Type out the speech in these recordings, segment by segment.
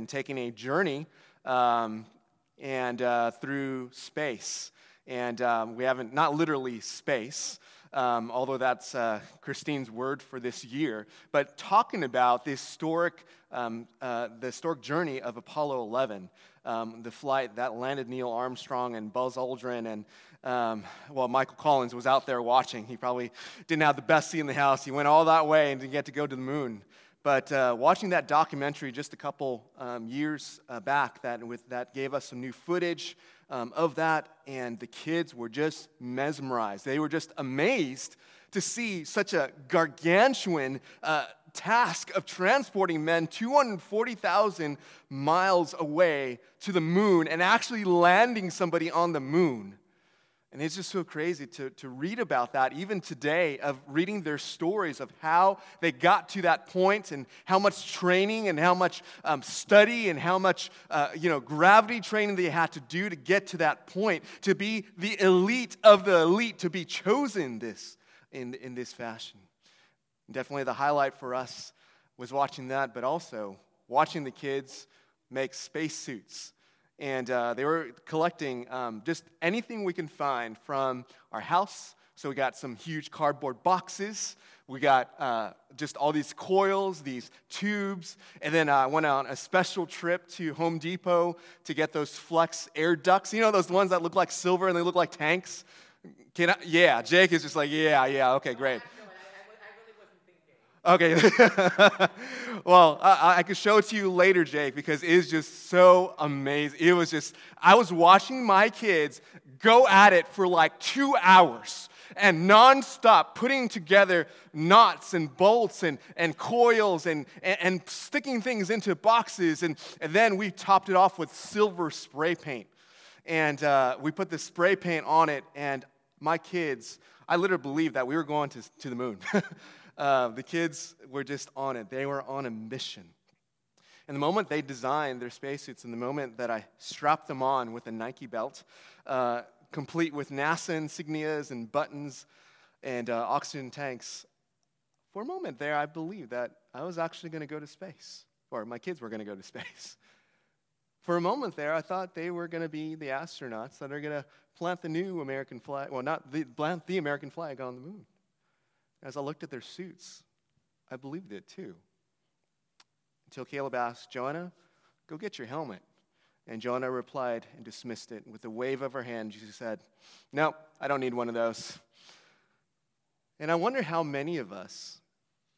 and taking a journey um, and uh, through space. And um, we haven't, not literally space, um, although that's uh, Christine's word for this year, but talking about the historic, um, uh, the historic journey of Apollo 11, um, the flight that landed Neil Armstrong and Buzz Aldrin and um, well, Michael Collins was out there watching. He probably didn't have the best seat in the house. He went all that way and didn't get to go to the moon. But uh, watching that documentary just a couple um, years uh, back, that, with, that gave us some new footage um, of that, and the kids were just mesmerized. They were just amazed to see such a gargantuan uh, task of transporting men 240,000 miles away to the moon and actually landing somebody on the moon. And it's just so crazy to, to read about that, even today, of reading their stories of how they got to that point and how much training and how much um, study and how much uh, you know, gravity training they had to do to get to that point, to be the elite of the elite, to be chosen this in, in this fashion. Definitely the highlight for us was watching that, but also watching the kids make spacesuits and uh, they were collecting um, just anything we can find from our house. So we got some huge cardboard boxes. We got uh, just all these coils, these tubes, and then I uh, went on a special trip to Home Depot to get those Flex air ducts. You know those ones that look like silver and they look like tanks. Can I? Yeah, Jake is just like, yeah, yeah, okay, great. Okay. well, I, I could show it to you later, Jake, because it is just so amazing. It was just, I was watching my kids go at it for like two hours and nonstop putting together knots and bolts and, and coils and, and, and sticking things into boxes. And, and then we topped it off with silver spray paint. And uh, we put the spray paint on it, and my kids, I literally believed that we were going to, to the moon. Uh, the kids were just on it. They were on a mission. And the moment they designed their spacesuits, and the moment that I strapped them on with a Nike belt, uh, complete with NASA insignias and buttons and uh, oxygen tanks, for a moment there, I believed that I was actually going to go to space, or my kids were going to go to space. For a moment there, I thought they were going to be the astronauts that are going to plant the new American flag, well, not the, plant the American flag on the moon. As I looked at their suits, I believed it too. Until Caleb asked, Joanna, go get your helmet. And Joanna replied and dismissed it. With a wave of her hand, she said, No, I don't need one of those. And I wonder how many of us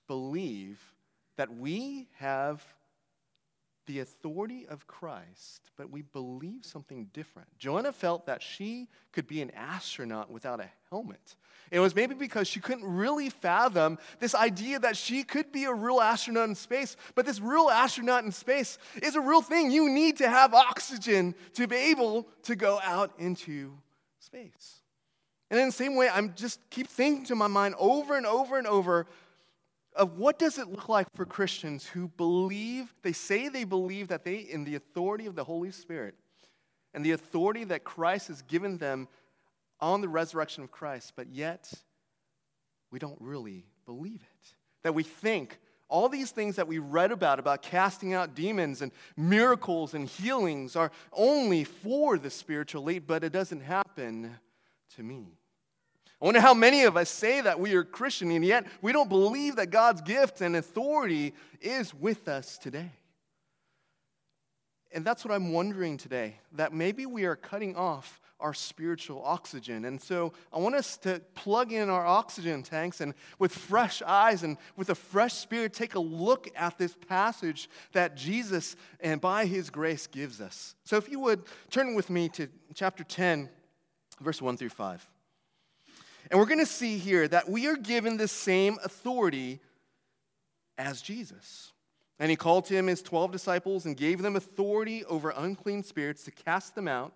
believe that we have the authority of Christ, but we believe something different. Joanna felt that she could be an astronaut without a helmet. It was maybe because she couldn't really fathom this idea that she could be a real astronaut in space, but this real astronaut in space is a real thing. You need to have oxygen to be able to go out into space. And in the same way, I'm just keep thinking to my mind over and over and over of what does it look like for Christians who believe, they say they believe that they, in the authority of the Holy Spirit and the authority that Christ has given them on the resurrection of Christ, but yet we don't really believe it. That we think all these things that we read about, about casting out demons and miracles and healings, are only for the spiritual elite, but it doesn't happen to me. I wonder how many of us say that we are Christian, and yet we don't believe that God's gift and authority is with us today. And that's what I'm wondering today that maybe we are cutting off our spiritual oxygen. And so I want us to plug in our oxygen tanks and with fresh eyes and with a fresh spirit take a look at this passage that Jesus and by his grace gives us. So if you would turn with me to chapter 10, verse 1 through 5. And we're going to see here that we are given the same authority as Jesus. And he called to him his 12 disciples and gave them authority over unclean spirits to cast them out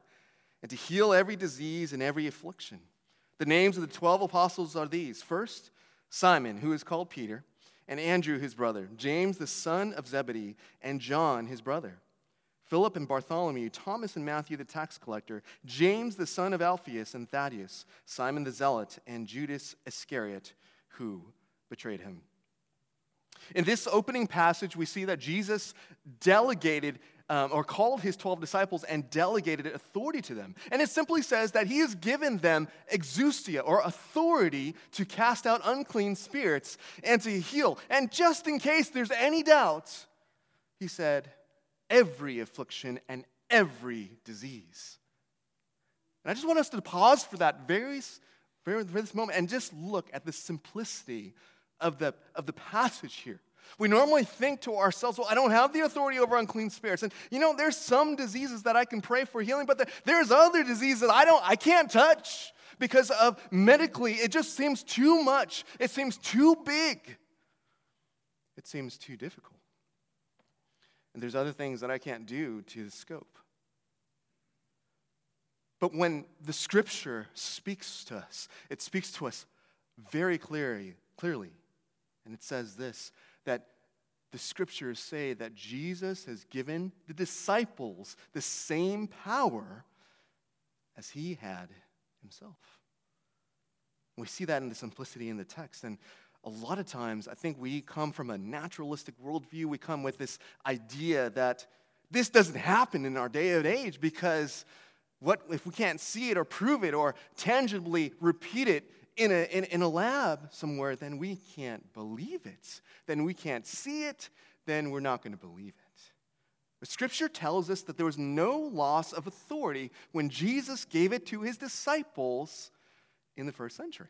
and to heal every disease and every affliction. The names of the 12 apostles are these first, Simon, who is called Peter, and Andrew, his brother, James, the son of Zebedee, and John, his brother. Philip and Bartholomew, Thomas and Matthew the tax collector, James the son of Alphaeus and Thaddeus, Simon the zealot, and Judas Iscariot, who betrayed him. In this opening passage, we see that Jesus delegated um, or called his 12 disciples and delegated authority to them. And it simply says that he has given them exousia, or authority, to cast out unclean spirits and to heal. And just in case there's any doubt, he said, every affliction and every disease. And I just want us to pause for that very, very for this moment and just look at the simplicity of the, of the passage here. We normally think to ourselves, well, I don't have the authority over unclean spirits. And you know, there's some diseases that I can pray for healing, but there's other diseases that I don't, I can't touch because of medically, it just seems too much. It seems too big. It seems too difficult. And there's other things that I can't do to the scope. But when the scripture speaks to us, it speaks to us very clearly, clearly. And it says this that the scriptures say that Jesus has given the disciples the same power as he had himself. We see that in the simplicity in the text. And a lot of times, I think we come from a naturalistic worldview. We come with this idea that this doesn't happen in our day and age because what if we can't see it or prove it or tangibly repeat it in a, in, in a lab somewhere, then we can't believe it. Then we can't see it, then we're not going to believe it. But scripture tells us that there was no loss of authority when Jesus gave it to his disciples in the first century.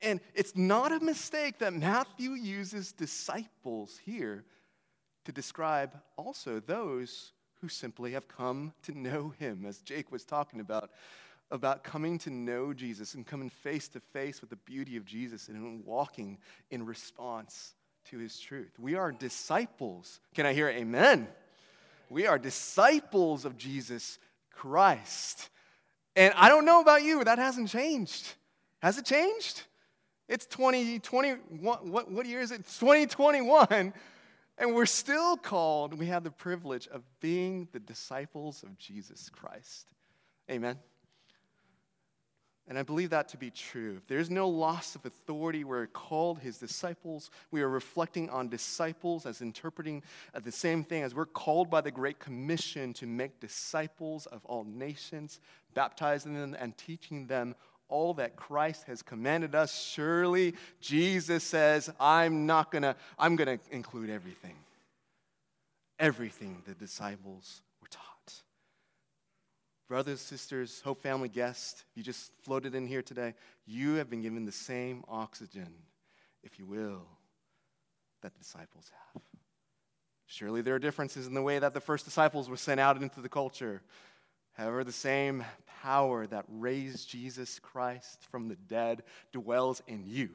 And it's not a mistake that Matthew uses disciples here to describe also those who simply have come to know him, as Jake was talking about, about coming to know Jesus and coming face to face with the beauty of Jesus and walking in response to his truth. We are disciples. Can I hear amen? We are disciples of Jesus Christ. And I don't know about you, but that hasn't changed. Has it changed? It's 2021. What, what year is it? It's 2021. And we're still called, we have the privilege of being the disciples of Jesus Christ. Amen. And I believe that to be true. There's no loss of authority. We're called his disciples. We are reflecting on disciples as interpreting uh, the same thing as we're called by the Great Commission to make disciples of all nations, baptizing them and teaching them all that Christ has commanded us. Surely Jesus says, I'm not gonna, I'm gonna include everything. Everything the disciples were taught. Brothers, sisters, Hope Family guests, you just floated in here today. You have been given the same oxygen, if you will, that the disciples have. Surely there are differences in the way that the first disciples were sent out into the culture. However, the same power that raised Jesus Christ from the dead dwells in you.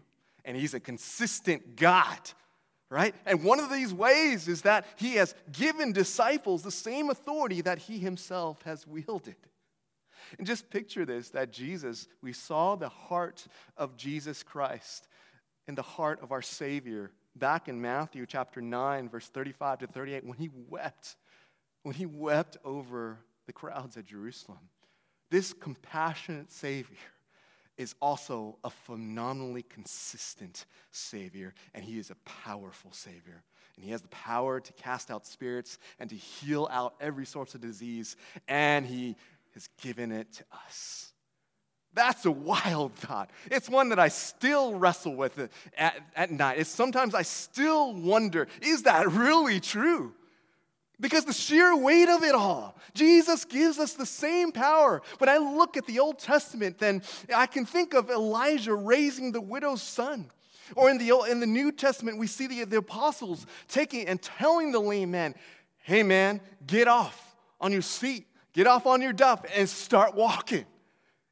And he's a consistent God, right? And one of these ways is that he has given disciples the same authority that he himself has wielded. And just picture this that Jesus, we saw the heart of Jesus Christ in the heart of our Savior back in Matthew chapter 9, verse 35 to 38, when he wept, when he wept over the crowds at Jerusalem. This compassionate Savior is also a phenomenally consistent Savior, and He is a powerful Savior. And He has the power to cast out spirits and to heal out every sort of disease, and He has given it to us. That's a wild thought. It's one that I still wrestle with at, at night. It's sometimes I still wonder is that really true? Because the sheer weight of it all, Jesus gives us the same power. When I look at the Old Testament, then I can think of Elijah raising the widow's son. Or in the, in the New Testament, we see the, the apostles taking and telling the lame man, hey man, get off on your seat, get off on your duff, and start walking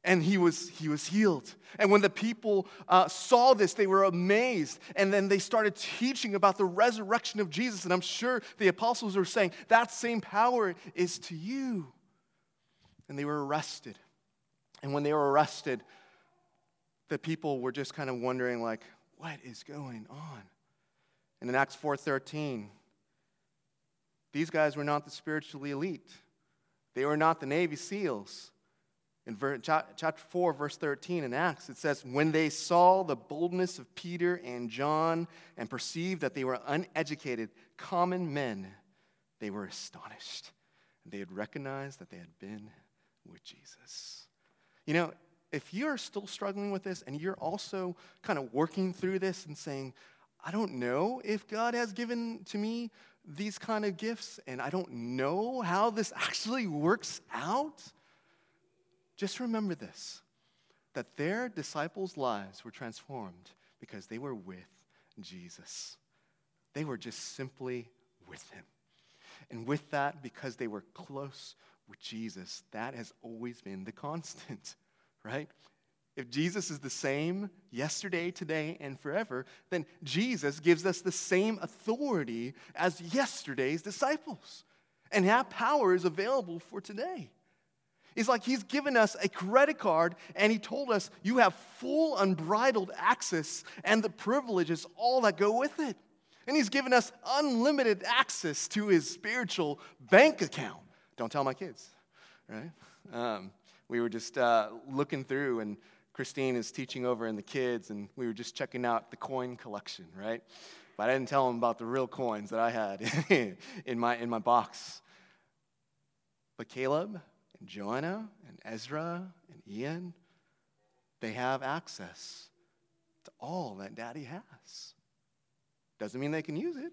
and he was, he was healed. And when the people uh, saw this, they were amazed. And then they started teaching about the resurrection of Jesus. And I'm sure the apostles were saying, That same power is to you. And they were arrested. And when they were arrested, the people were just kind of wondering, like, what is going on? And in Acts 4:13, these guys were not the spiritually elite. They were not the Navy SEALs. In chapter 4, verse 13 in Acts, it says, When they saw the boldness of Peter and John and perceived that they were uneducated, common men, they were astonished. They had recognized that they had been with Jesus. You know, if you're still struggling with this and you're also kind of working through this and saying, I don't know if God has given to me these kind of gifts and I don't know how this actually works out, just remember this that their disciples' lives were transformed because they were with Jesus. They were just simply with him. And with that, because they were close with Jesus, that has always been the constant, right? If Jesus is the same yesterday, today, and forever, then Jesus gives us the same authority as yesterday's disciples. And that power is available for today. It's like he's given us a credit card and he told us you have full unbridled access and the privileges, all that go with it. And he's given us unlimited access to his spiritual bank account. Don't tell my kids, right? Um, we were just uh, looking through, and Christine is teaching over in the kids, and we were just checking out the coin collection, right? But I didn't tell them about the real coins that I had in, my, in my box. But Caleb and Joanna and Ezra and Ian, they have access to all that daddy has. Doesn't mean they can use it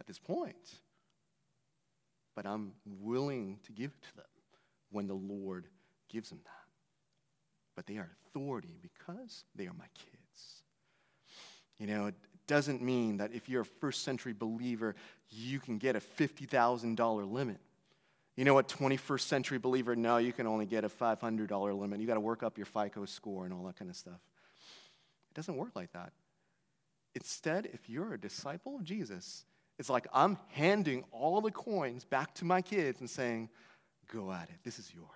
at this point. But I'm willing to give it to them when the Lord gives them that. But they are authority because they are my kids. You know, it doesn't mean that if you're a first century believer, you can get a $50,000 limit. You know what, 21st century believer, no, you can only get a $500 limit. You got to work up your FICO score and all that kind of stuff. It doesn't work like that. Instead, if you're a disciple of Jesus, it's like I'm handing all the coins back to my kids and saying, Go at it. This is yours.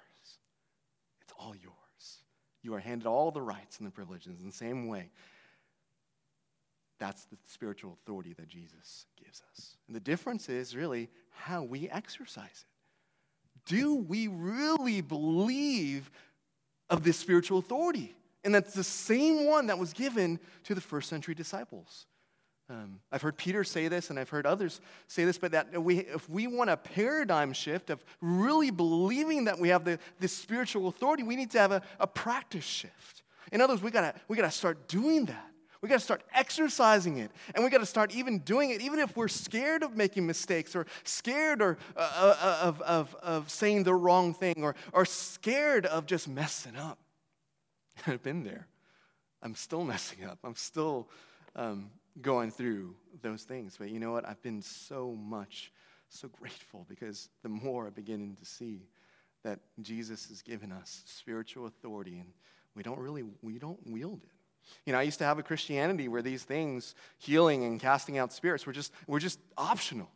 It's all yours. You are handed all the rights and the privileges in the same way. That's the spiritual authority that Jesus gives us. And the difference is really how we exercise it. Do we really believe of this spiritual authority? And that's the same one that was given to the first century disciples. Um, I've heard Peter say this, and I've heard others say this, but that we, if we want a paradigm shift of really believing that we have the, this spiritual authority, we need to have a, a practice shift. In other words, we gotta, we gotta start doing that. We got to start exercising it. And we got to start even doing it, even if we're scared of making mistakes or scared or, uh, uh of, of, of saying the wrong thing or, or scared of just messing up. I've been there. I'm still messing up. I'm still um, going through those things. But you know what? I've been so much, so grateful because the more I'm beginning to see that Jesus has given us spiritual authority and we don't really, we don't wield it. You know, I used to have a Christianity where these things, healing and casting out spirits, were just, were just optional.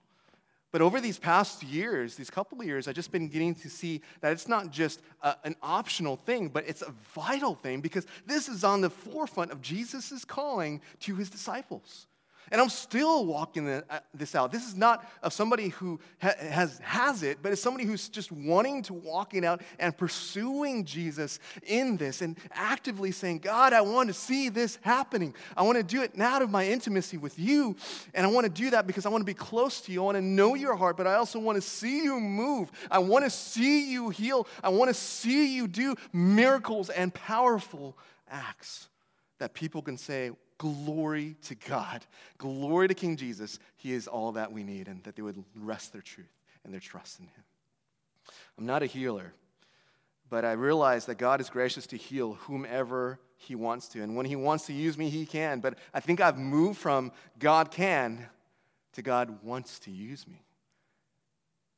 But over these past years, these couple of years, I've just been getting to see that it's not just a, an optional thing, but it's a vital thing because this is on the forefront of Jesus' calling to his disciples. And I'm still walking uh, this out. This is not of somebody who has, has it, but it's somebody who's just wanting to walk it out and pursuing Jesus in this and actively saying, God, I want to see this happening. I want to do it out of my intimacy with you. And I want to do that because I want to be close to you. I want to know your heart, but I also want to see you move. I want to see you heal. I want to see you do miracles and powerful acts that people can say, Glory to God. Glory to King Jesus. He is all that we need, and that they would rest their truth and their trust in Him. I'm not a healer, but I realize that God is gracious to heal whomever He wants to. And when He wants to use me, He can. But I think I've moved from God can to God wants to use me.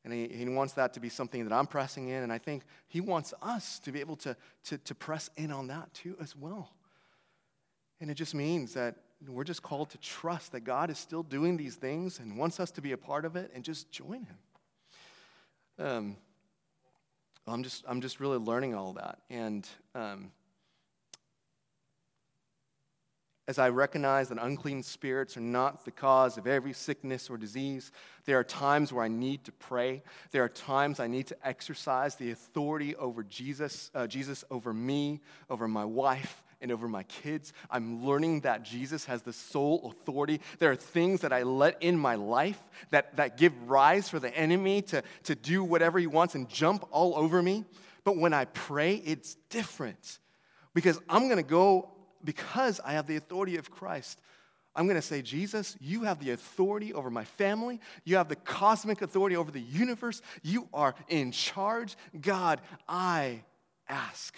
And he, he, wants that to be something that I'm pressing in. And I think he wants us to be able to, to, to press in on that too, as well. And it just means that we're just called to trust that God is still doing these things and wants us to be a part of it and just join Him. Um, I'm just, I'm just really learning all that. And um, as I recognize that unclean spirits are not the cause of every sickness or disease, there are times where I need to pray. There are times I need to exercise the authority over Jesus, uh, Jesus over me, over my wife, and over my kids. I'm learning that Jesus has the sole authority. There are things that I let in my life that, that give rise for the enemy to, to do whatever he wants and jump all over me. But when I pray, it's different because I'm going to go because I have the authority of Christ. I'm going to say, Jesus, you have the authority over my family. You have the cosmic authority over the universe. You are in charge. God, I ask,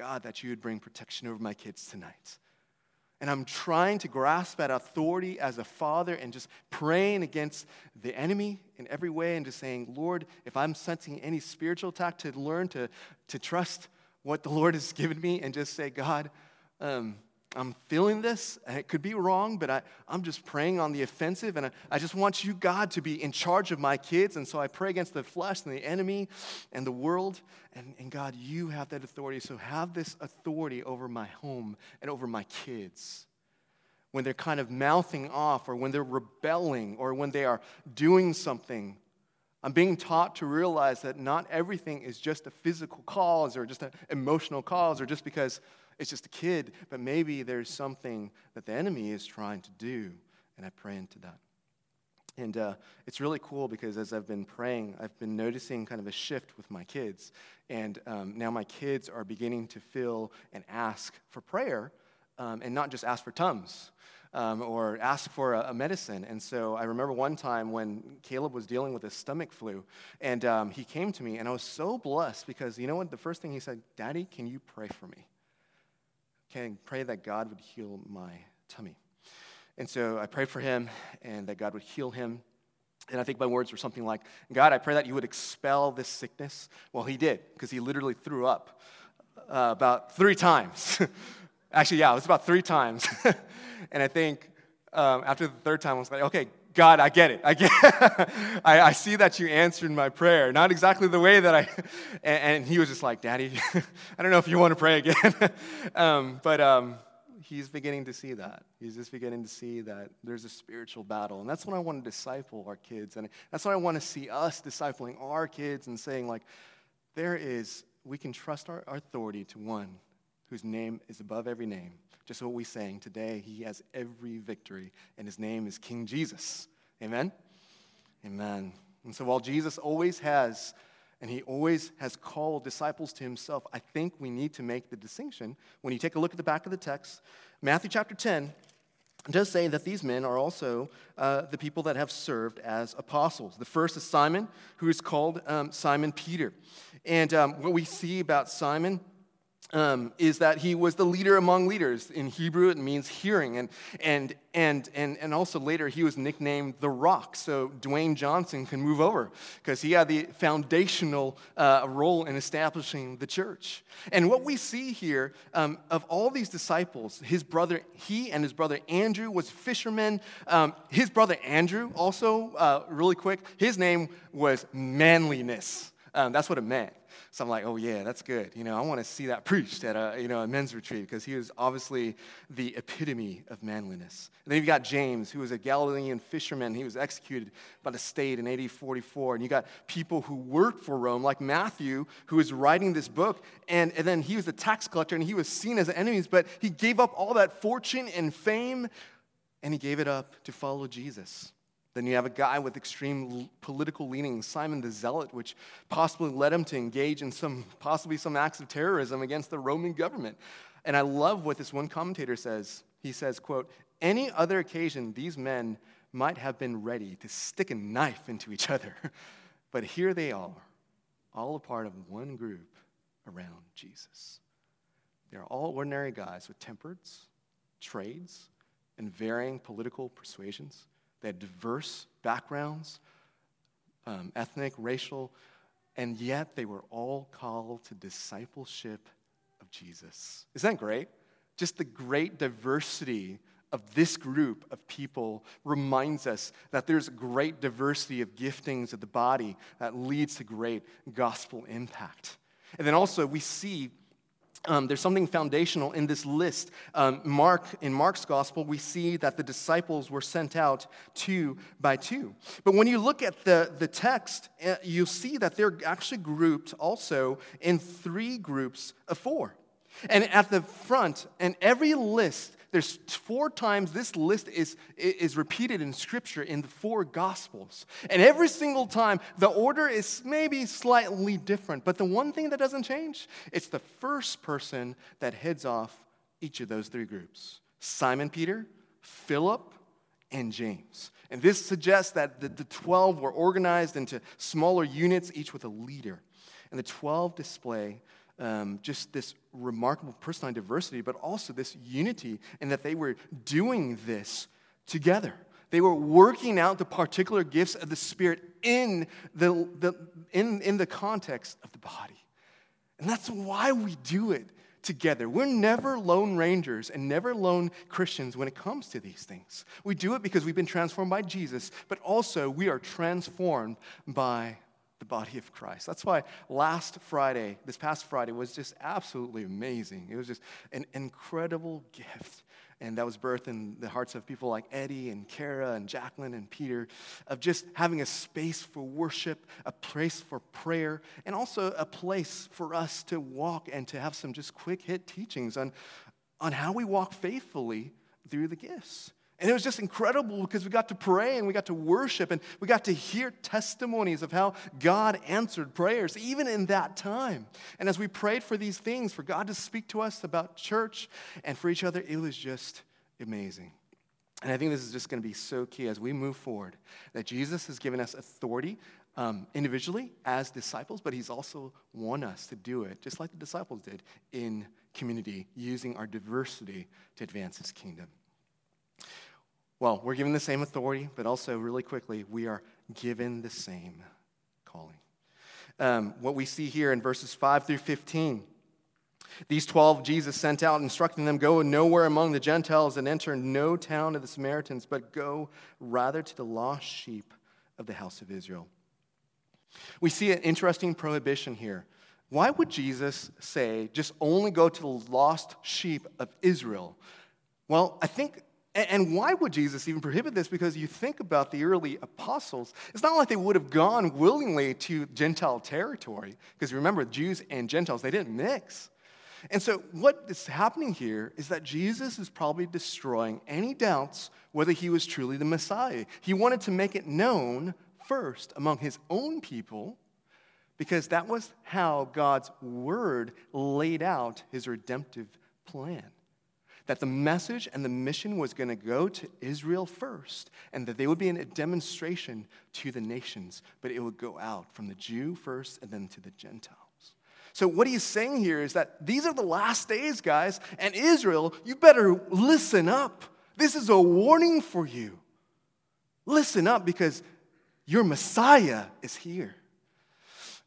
God, that you would bring protection over my kids tonight. And I'm trying to grasp that authority as a father and just praying against the enemy in every way and just saying, Lord, if I'm sensing any spiritual attack, to learn to, to trust what the Lord has given me and just say, God, um, I'm feeling this, and it could be wrong, but I, I'm just praying on the offensive, and I, I just want you, God, to be in charge of my kids. And so I pray against the flesh and the enemy and the world. And, and God, you have that authority. So have this authority over my home and over my kids. When they're kind of mouthing off, or when they're rebelling, or when they are doing something I'm being taught to realize that not everything is just a physical cause or just an emotional cause or just because it's just a kid, but maybe there's something that the enemy is trying to do, and I pray into that. And uh, it's really cool because as I've been praying, I've been noticing kind of a shift with my kids. And um, now my kids are beginning to feel and ask for prayer um, and not just ask for Tums. Um, or ask for a, a, medicine. And so I remember one time when Caleb was dealing with a stomach flu, and um, he came to me, and I was so blessed because you know what? The first thing he said, Daddy, can you pray for me? Can pray that God would heal my tummy. And so I prayed for him and that God would heal him. And I think my words were something like, God, I pray that you would expel this sickness. Well, he did, because he literally threw up uh, about three times. Actually, yeah, it was about three times. and I think um, after the third time, I was like, okay, God, I get it. I get I, I, see that you answered my prayer. Not exactly the way that I. And, and he was just like, Daddy, I don't know if you want to pray again. um, but um, he's beginning to see that. He's just beginning to see that there's a spiritual battle. And that's what I want to disciple our kids. And that's what I want to see us discipling our kids and saying, like, there is, we can trust our, our authority to one whose name is above every name just what we sang today. He has every victory, and his name is King Jesus. Amen? Amen. And so while Jesus always has, and he always has called disciples to himself, I think we need to make the distinction. When you take a look at the back of the text, Matthew chapter 10, does say that these men are also uh, the people that have served as apostles. The first is Simon, who is called um, Simon Peter. And um, what we see about Simon um, is that he was the leader among leaders. In Hebrew, it means hearing. And, and, and, and, and also later, he was nicknamed the Rock. So Dwayne Johnson can move over because he had the foundational uh, role in establishing the church. And what we see here um, of all these disciples, his brother, he and his brother Andrew was fishermen. Um, his brother Andrew, also, uh, really quick, his name was manliness. Um, that's what it meant. So I'm like, oh yeah, that's good. You know, I want to see that preached at a you know a men's retreat because he was obviously the epitome of manliness. And then you've got James, who was a Galilean fisherman. He was executed by the state in AD 44. And you got people who worked for Rome, like Matthew, who was writing this book. And, and then he was a tax collector and he was seen as enemies, but he gave up all that fortune and fame and he gave it up to follow Jesus. Then you have a guy with extreme political leanings, Simon the Zealot, which possibly led him to engage in some, possibly some acts of terrorism against the Roman government. And I love what this one commentator says. He says, quote, any other occasion, these men might have been ready to stick a knife into each other. but here they are, all a part of one group around Jesus. They're all ordinary guys with temperats, trades, and varying political persuasions. They had diverse backgrounds, um, ethnic, racial, and yet they were all called to discipleship of Jesus. Isn't that great? Just the great diversity of this group of people reminds us that there's a great diversity of giftings of the body that leads to great gospel impact. And then also, we see um, there's something foundational in this list. Um, Mark, in Mark's gospel, we see that the disciples were sent out two by two. But when you look at the, the text, uh, you see that they're actually grouped also in three groups of four. And at the front, and every list, there's four times this list is, is repeated in Scripture in the four Gospels. And every single time, the order is maybe slightly different. But the one thing that doesn't change, it's the first person that heads off each of those three groups Simon Peter, Philip, and James. And this suggests that the, the 12 were organized into smaller units, each with a leader. And the 12 display um, just this remarkable personal diversity, but also this unity, and that they were doing this together. They were working out the particular gifts of the Spirit in the, the, in, in the context of the body. And that's why we do it together. We're never lone rangers and never lone Christians when it comes to these things. We do it because we've been transformed by Jesus, but also we are transformed by the body of Christ. That's why last Friday, this past Friday, was just absolutely amazing. It was just an incredible gift. And that was birthed in the hearts of people like Eddie and Kara and Jacqueline and Peter, of just having a space for worship, a place for prayer, and also a place for us to walk and to have some just quick hit teachings on, on how we walk faithfully through the gifts. And it was just incredible because we got to pray and we got to worship and we got to hear testimonies of how God answered prayers, even in that time. And as we prayed for these things, for God to speak to us about church and for each other, it was just amazing. And I think this is just going to be so key as we move forward that Jesus has given us authority um, individually as disciples, but He's also won us to do it, just like the disciples did in community, using our diversity to advance His kingdom. Well, we're given the same authority, but also, really quickly, we are given the same calling. Um, what we see here in verses 5 through 15. These 12 Jesus sent out, instructing them, Go nowhere among the Gentiles and enter no town of the Samaritans, but go rather to the lost sheep of the house of Israel. We see an interesting prohibition here. Why would Jesus say, just only go to the lost sheep of Israel? Well, I think and why would Jesus even prohibit this? Because you think about the early apostles, it's not like they would have gone willingly to Gentile territory. Because remember, Jews and Gentiles, they didn't mix. And so, what is happening here is that Jesus is probably destroying any doubts whether he was truly the Messiah. He wanted to make it known first among his own people because that was how God's word laid out his redemptive plan that the message and the mission was going to go to Israel first, and that they would be in a demonstration to the nations, but it would go out from the Jew first and then to the Gentiles. So, what he's saying here is that these are the last days, guys, and Israel, you better listen up. This is a warning for you. Listen up because your Messiah is here.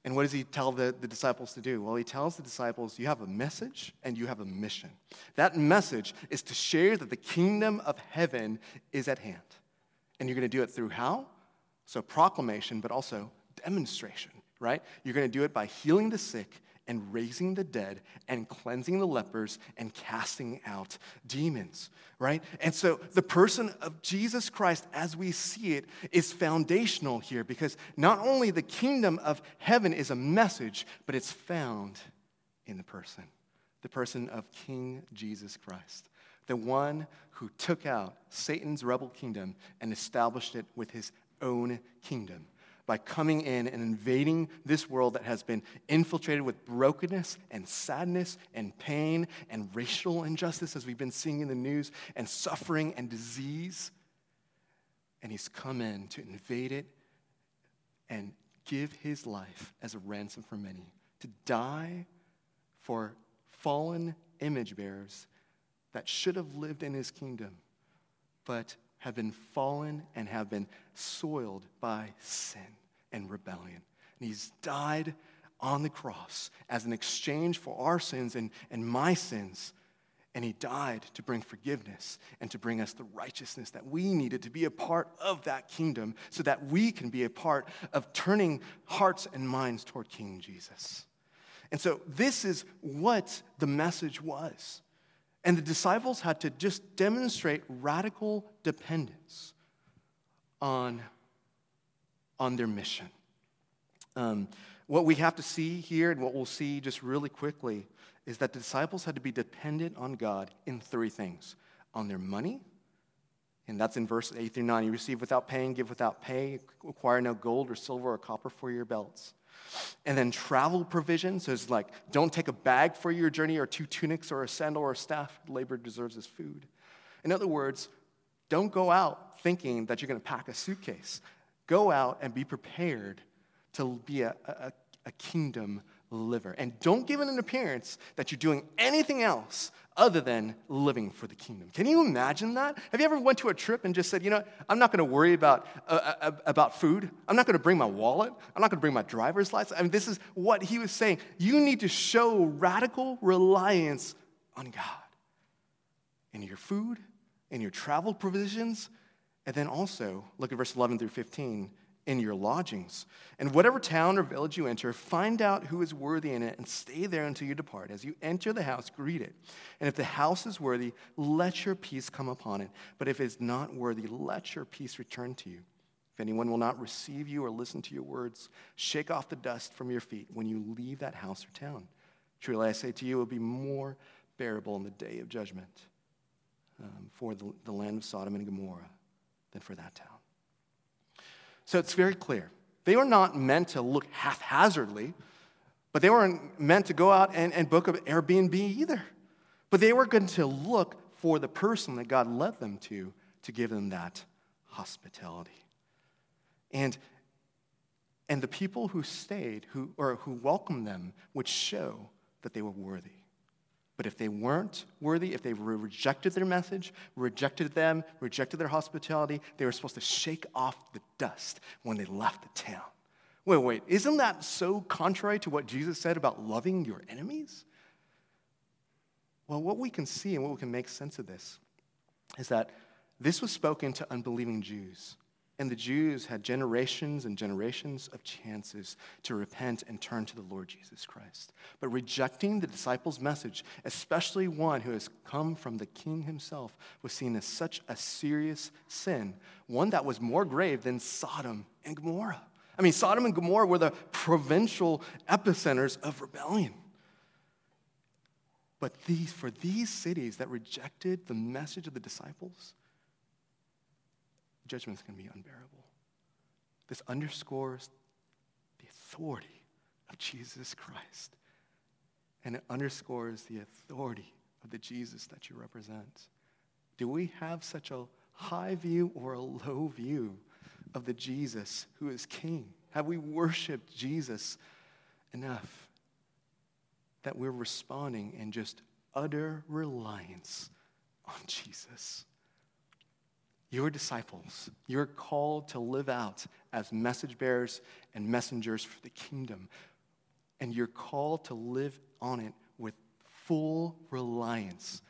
And what does he tell the, the disciples to do? Well, he tells the disciples, You have a message and you have a mission. That message is to share that the kingdom of heaven is at hand. And you're going to do it through how? So, proclamation, but also demonstration, right? You're going to do it by healing the sick and raising the dead and cleansing the lepers and casting out demons, right? And so the person of Jesus Christ, as we see it, is foundational here because not only the kingdom of heaven is a message, but it's found in the person, the person of King Jesus Christ, the one who took out Satan's rebel kingdom and established it with his own kingdom by coming in and invading this world that has been infiltrated with brokenness and sadness and pain and racial injustice, as we've been seeing in the news, and suffering and disease. And he's come in to invade it and give his life as a ransom for many, to die for fallen image bearers that should have lived in his kingdom, but have been fallen and have been soiled by sin and rebellion. And he's died on the cross as an exchange for our sins and, and my sins. And he died to bring forgiveness and to bring us the righteousness that we needed to be a part of that kingdom so that we can be a part of turning hearts and minds toward King Jesus. And so, this is what the message was. And the disciples had to just demonstrate radical dependence on, on their mission. Um, what we have to see here, and what we'll see just really quickly, is that the disciples had to be dependent on God in three things on their money, and that's in verse 8 through 9. You receive without paying, give without pay, acquire no gold or silver or copper for your belts. And then travel provision. So it's like, don't take a bag for your journey or two tunics or a sandal or a staff. Labor deserves his food. In other words, don't go out thinking that you're going to pack a suitcase. Go out and be prepared to be a, a, a kingdom liver. And don't give it an appearance that you're doing anything else other than living for the kingdom. Can you imagine that? Have you ever went to a trip and just said, you know, I'm not going to worry about, uh, uh, about food. I'm not going to bring my wallet. I'm not going to bring my driver's license. I mean, this is what he was saying. You need to show radical reliance on God in your food, in your travel provisions, and then also, look at verse 11 through 15 in your lodgings. And whatever town or village you enter, find out who is worthy in it and stay there until you depart. As you enter the house, greet it. And if the house is worthy, let your peace come upon it. But if it's not worthy, let your peace return to you. If anyone will not receive you or listen to your words, shake off the dust from your feet when you leave that house or town. Truly, I say to you, it will be more bearable in the day of judgment um, for the, the land of Sodom and Gomorrah than for that town. So it's very clear. They were not meant to look haphazardly, but they weren't meant to go out and, and book an Airbnb either. But they were going to look for the person that God led them to to give them that hospitality. And, and the people who stayed, who, or who welcomed them, would show that they were worthy. But if they weren't worthy, if they rejected their message, rejected them, rejected their hospitality, they were supposed to shake off the dust when they left the town. Wait, wait, isn't that so contrary to what Jesus said about loving your enemies? Well, what we can see and what we can make sense of this is that this was spoken to unbelieving Jews. And the Jews had generations and generations of chances to repent and turn to the Lord Jesus Christ. But rejecting the disciples' message, especially one who has come from the king himself, was seen as such a serious sin, one that was more grave than Sodom and Gomorrah. I mean, Sodom and Gomorrah were the provincial epicenters of rebellion. But these, for these cities that rejected the message of the disciples, judgment is going to be unbearable. This underscores the authority of Jesus Christ. And it underscores the authority of the Jesus that you represent. Do we have such a high view or a low view of the Jesus who is King? Have we worshiped Jesus enough that we're responding in just utter reliance on Jesus? Your disciples, you're called to live out as message bearers and messengers for the kingdom. And you're called to live on it with full reliance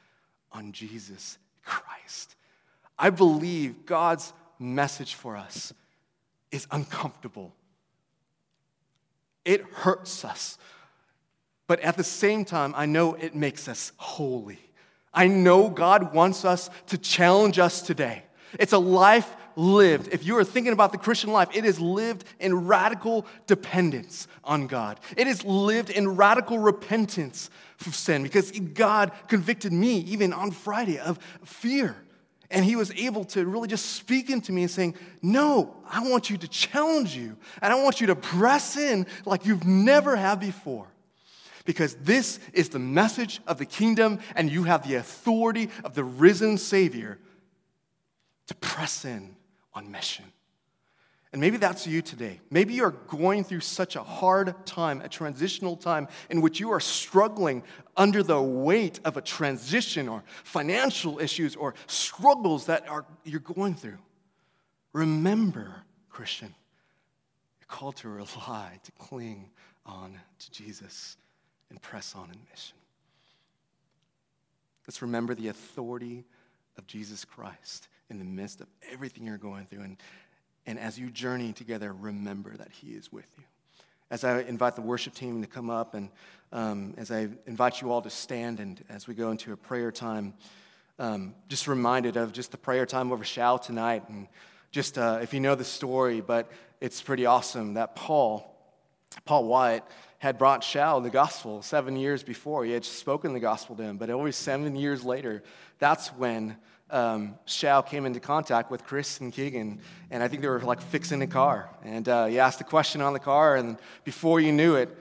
on Jesus Christ. I believe God's message for us is uncomfortable. It hurts us. But at the same time, I know it makes us holy. I know God wants us to challenge us today it's a life lived. If you are thinking about the Christian life, it is lived in radical dependence on God. It is lived in radical repentance from sin because God convicted me, even on Friday, of fear. And he was able to really just speak into me and saying, No, I want you to challenge you. And I want you to press in like you've never had before. Because this is the message of the kingdom, and you have the authority of the risen Savior to press in on mission. And maybe that's you today. Maybe you're going through such a hard time, a transitional time, in which you are struggling under the weight of a transition or financial issues or struggles that are, you're going through. Remember, Christian, you're called to rely, to cling on to Jesus and press on in mission. Let's remember the authority of Jesus Christ in the midst of everything you're going through. And, and as you journey together, remember that He is with you. As I invite the worship team to come up, and um, as I invite you all to stand, and as we go into a prayer time, um, just reminded of just the prayer time over Shao tonight. And just uh, if you know the story, but it's pretty awesome that Paul, Paul Wyatt, had brought Shao the gospel seven years before. He had spoken the gospel to him, but only seven years later, that's when um, Shao came into contact with Chris and Keegan, and I think they were like fixing a car. And uh, he asked a question on the car, and before you knew it,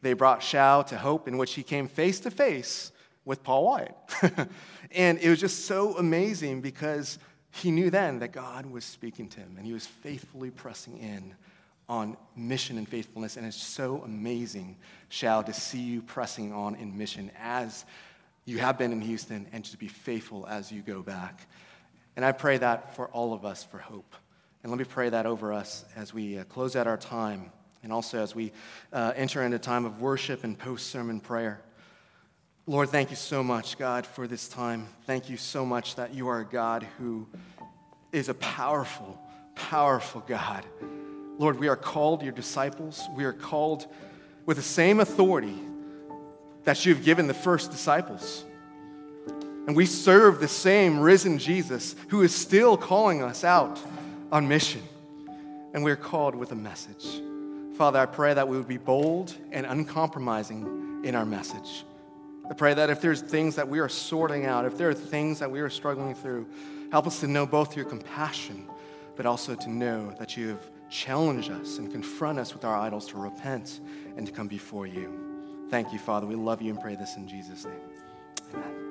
they brought Shao to Hope, in which he came face to face with Paul Wyatt. and it was just so amazing because he knew then that God was speaking to him, and he was faithfully pressing in on mission and faithfulness. And it's so amazing, Shao, to see you pressing on in mission as you have been in Houston and to be faithful as you go back. And I pray that for all of us for hope. And let me pray that over us as we uh, close out our time and also as we uh, enter into a time of worship and post sermon prayer. Lord, thank you so much, God, for this time. Thank you so much that you are a God who is a powerful, powerful God. Lord, we are called your disciples. We are called with the same authority that you've given the first disciples. And we serve the same risen Jesus who is still calling us out on mission. And we're called with a message. Father, I pray that we would be bold and uncompromising in our message. I pray that if there's things that we are sorting out, if there are things that we are struggling through, help us to know both your compassion, but also to know that you have challenged us and confront us with our idols to repent and to come before you. Thank you, Father. We love you and pray this in Jesus' name. Amen.